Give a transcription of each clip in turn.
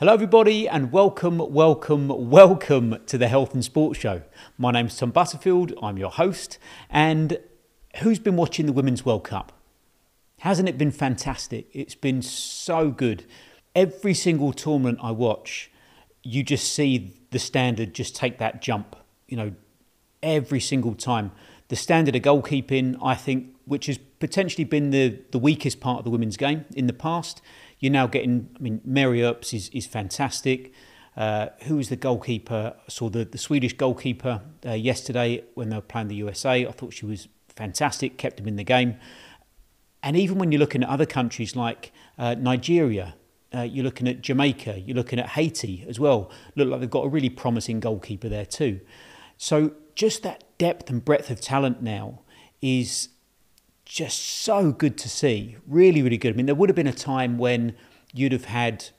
Hello, everybody, and welcome, welcome, welcome to the Health and Sports Show. My name's Tom Butterfield, I'm your host, and who's been watching the Women's World Cup? Hasn't it been fantastic? It's been so good. Every single tournament I watch, you just see the standard just take that jump, you know, every single time. The standard of goalkeeping, I think, which has potentially been the, the weakest part of the women's game in the past, you're now getting, I mean, Mary Earps is, is fantastic. Uh, who was the goalkeeper? I saw the, the Swedish goalkeeper uh, yesterday when they were playing the USA. I thought she was fantastic, kept them in the game. And even when you're looking at other countries like uh, Nigeria, uh, you're looking at Jamaica, you're looking at Haiti as well. Look like they've got a really promising goalkeeper there too. So just that depth and breadth of talent now is just so good to see. Really, really good. I mean, there would have been a time when you'd have had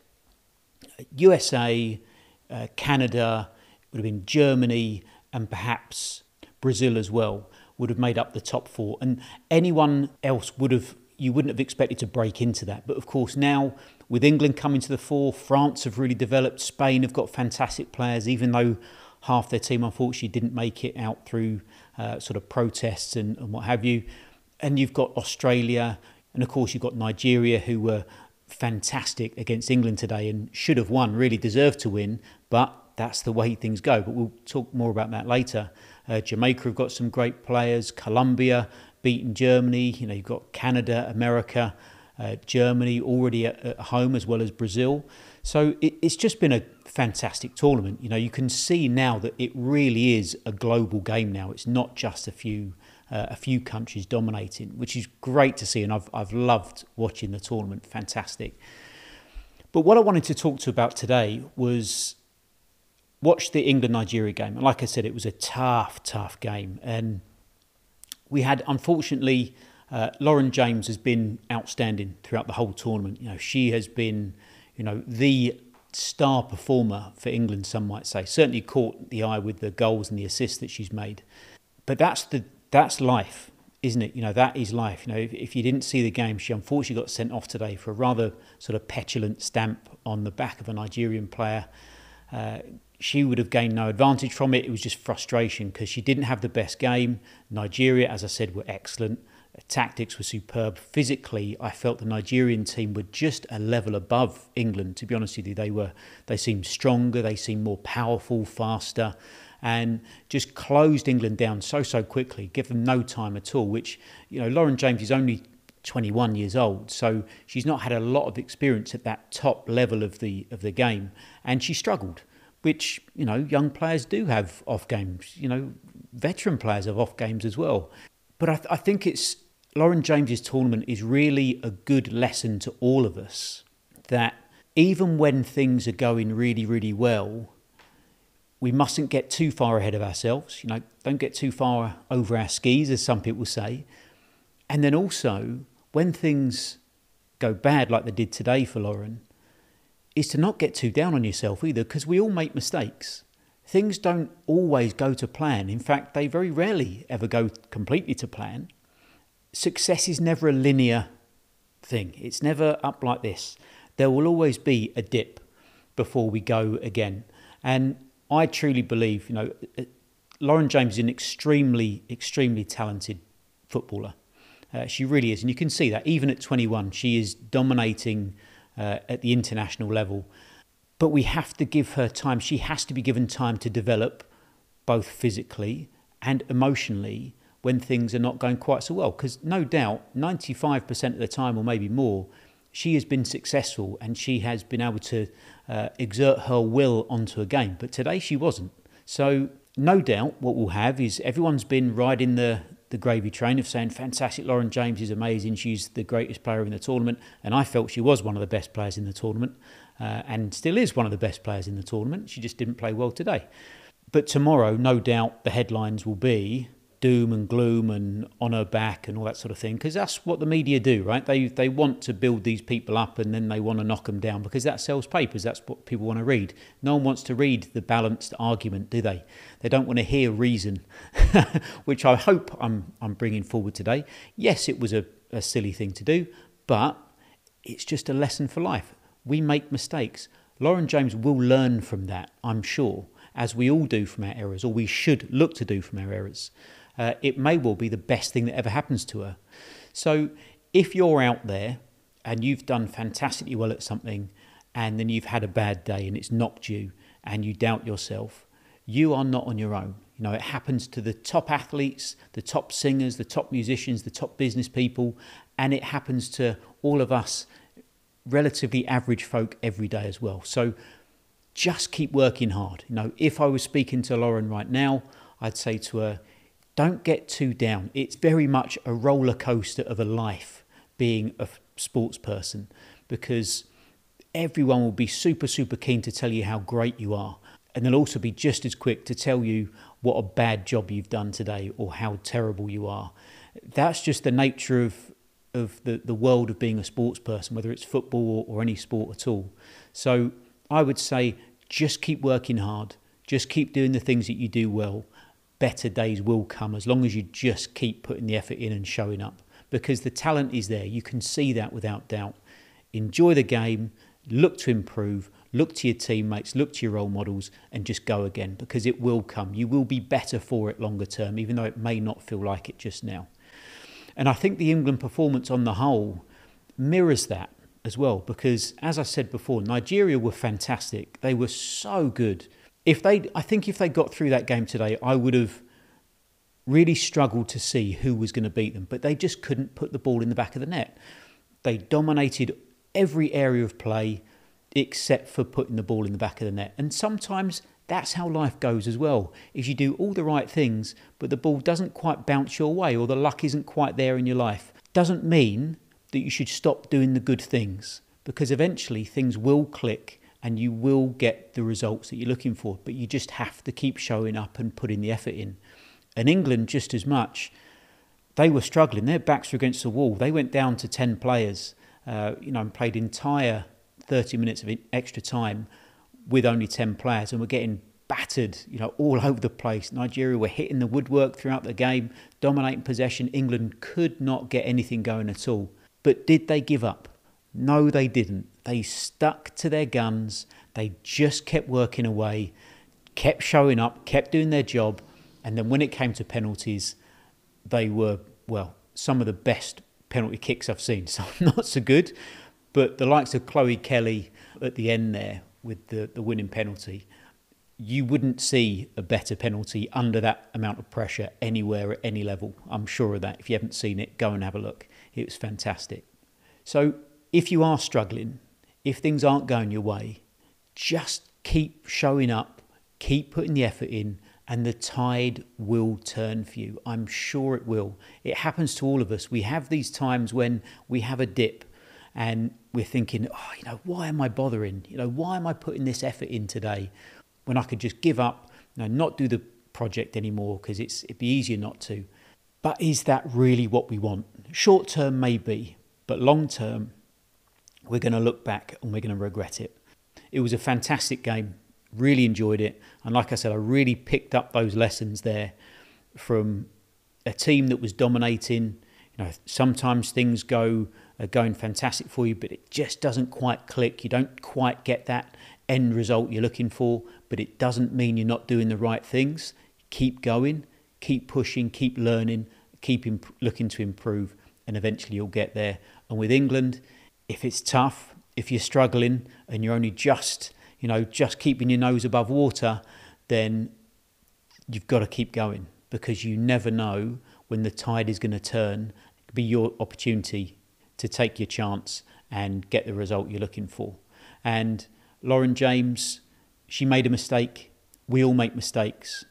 USA, uh, Canada, would have been Germany, and perhaps Brazil as well would have made up the top four. And anyone else would have, you wouldn't have expected to break into that. But of course, now with England coming to the fore, France have really developed, Spain have got fantastic players, even though half their team unfortunately didn't make it out through uh, sort of protests and, and what have you and you've got Australia, and of course you've got Nigeria, who were fantastic against England today and should have won, really deserved to win, but that's the way things go. But we'll talk more about that later. Uh, Jamaica have got some great players. Colombia beating Germany. You know, you've got Canada, America, uh, Germany already at, at, home as well as Brazil. So it, it's just been a fantastic tournament. You know, you can see now that it really is a global game now. It's not just a few uh, a few countries dominating, which is great to see. And I've, I've loved watching the tournament. Fantastic. But what I wanted to talk to about today was watch the England Nigeria game. And like I said, it was a tough, tough game. And we had, unfortunately, uh, Lauren James has been outstanding throughout the whole tournament. You know, she has been, you know, the star performer for England, some might say. Certainly caught the eye with the goals and the assists that she's made. But that's the that's life, isn't it? You know, that is life. You know, if, if you didn't see the game, she unfortunately got sent off today for a rather sort of petulant stamp on the back of a Nigerian player. Uh, she would have gained no advantage from it. It was just frustration because she didn't have the best game. Nigeria, as I said, were excellent. Tactics were superb. Physically, I felt the Nigerian team were just a level above England. To be honest with you, they were. They seemed stronger. They seemed more powerful, faster and just closed England down so, so quickly, give them no time at all, which, you know, Lauren James is only 21 years old, so she's not had a lot of experience at that top level of the of the game, and she struggled, which you know young players do have off games. You know, veteran players have off games as well. But I, th- I think it's Lauren James's tournament is really a good lesson to all of us that even when things are going really really well, we mustn't get too far ahead of ourselves. You know, don't get too far over our skis, as some people say. And then also, when things go bad, like they did today for Lauren, is to not get too down on yourself either, because we all make mistakes. Things don't always go to plan. In fact, they very rarely ever go completely to plan. Success is never a linear thing, it's never up like this. There will always be a dip before we go again. And I truly believe, you know, uh, Lauren James is an extremely, extremely talented footballer. Uh, she really is, and you can see that even at 21, she is dominating uh, at the international level. But we have to give her time. She has to be given time to develop, both physically and emotionally, when things are not going quite so well. Because no doubt, 95% of the time, or maybe more, she has been successful and she has been able to uh, exert her will onto a game. But today she wasn't. So, no doubt, what we'll have is everyone's been riding the, the gravy train of saying, fantastic, Lauren James is amazing, she's the greatest player in the tournament. And I felt she was one of the best players in the tournament uh, and still is one of the best players in the tournament. She just didn't play well today. But tomorrow, no doubt, the headlines will be doom and gloom and on her back and all that sort of thing because that's what the media do right? They they want to build these people up and then they want to knock them down because that sells papers. That's what people want to read. No one wants to read the balanced argument do they? They don't want to hear reason which i hope i'm i'm bringing forward today. Yes it was a, a silly thing to do but it's just a lesson for life. We make mistakes. Lauren James will learn from that, I'm sure, as we all do from our errors, or we should look to do from our errors. Uh, it may well be the best thing that ever happens to her. So if you're out there and you've done fantastically well at something, and then you've had a bad day and it's knocked you, and you doubt yourself, you are not on your own. You know, it happens to the top athletes, the top singers, the top musicians, the top business people, and it happens to all of us relatively average folk every day as well. So just keep working hard. You know, if I was speaking to Lauren right now, I'd say to her, don't get too down. It's very much a roller coaster of a life being a sports person because everyone will be super, super keen to tell you how great you are. And they'll also be just as quick to tell you what a bad job you've done today or how terrible you are. That's just the nature of of the, the world of being a sports person, whether it's football or, or any sport at all. So I would say just keep working hard, just keep doing the things that you do well. Better days will come as long as you just keep putting the effort in and showing up because the talent is there. You can see that without doubt. Enjoy the game, look to improve, look to your teammates, look to your role models, and just go again because it will come. You will be better for it longer term, even though it may not feel like it just now. And I think the England performance on the whole mirrors that as well, because as I said before, Nigeria were fantastic. They were so good. If they, I think if they got through that game today, I would have really struggled to see who was going to beat them, but they just couldn't put the ball in the back of the net. They dominated every area of play except for putting the ball in the back of the net. And sometimes that's how life goes as well. Is you do all the right things, but the ball doesn't quite bounce your way or the luck isn't quite there in your life. Doesn't mean that you should stop doing the good things because eventually things will click and you will get the results that you're looking for. But you just have to keep showing up and putting the effort in. And England, just as much, they were struggling. Their backs were against the wall. They went down to 10 players, uh, you know, and played entire 30 minutes of extra time with only 10 players and were getting battered, you know, all over the place. Nigeria were hitting the woodwork throughout the game, dominating possession. England could not get anything going at all. But did they give up? No, they didn't. They stuck to their guns. They just kept working away, kept showing up, kept doing their job. And then when it came to penalties, they were, well, some of the best penalty kicks I've seen. So not so good. But the likes of Chloe Kelly at the end there with the, the winning penalty, you wouldn't see a better penalty under that amount of pressure anywhere at any level. I'm sure of that. If you haven't seen it, go and have a look. It was fantastic. So, if you are struggling, if things aren't going your way, just keep showing up, keep putting the effort in, and the tide will turn for you. I'm sure it will. It happens to all of us. We have these times when we have a dip and we're thinking, oh, you know, why am I bothering? You know, why am I putting this effort in today when I could just give up, you know, not do the project anymore because it's it'd be easier not to. But is that really what we want? Short term, maybe, but long term, we're going to look back and we're going to regret it. It was a fantastic game. Really enjoyed it, and like I said, I really picked up those lessons there from a team that was dominating. You know, sometimes things go are going fantastic for you, but it just doesn't quite click. You don't quite get that end result you're looking for, but it doesn't mean you're not doing the right things. Keep going, keep pushing, keep learning, keep imp- looking to improve, and eventually you'll get there. And with England, if it's tough, if you're struggling and you're only just, you know, just keeping your nose above water, then you've got to keep going because you never know when the tide is going to turn. Be your opportunity to take your chance and get the result you're looking for. And Lauren James, she made a mistake. We all make mistakes.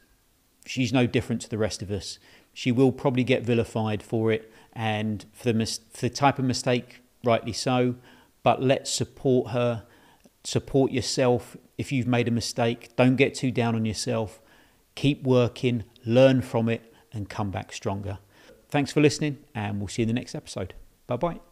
She's no different to the rest of us. She will probably get vilified for it and for the, mis- for the type of mistake, rightly so. But let's support her, support yourself. If you've made a mistake, don't get too down on yourself. Keep working, learn from it, and come back stronger. Thanks for listening, and we'll see you in the next episode. Bye bye.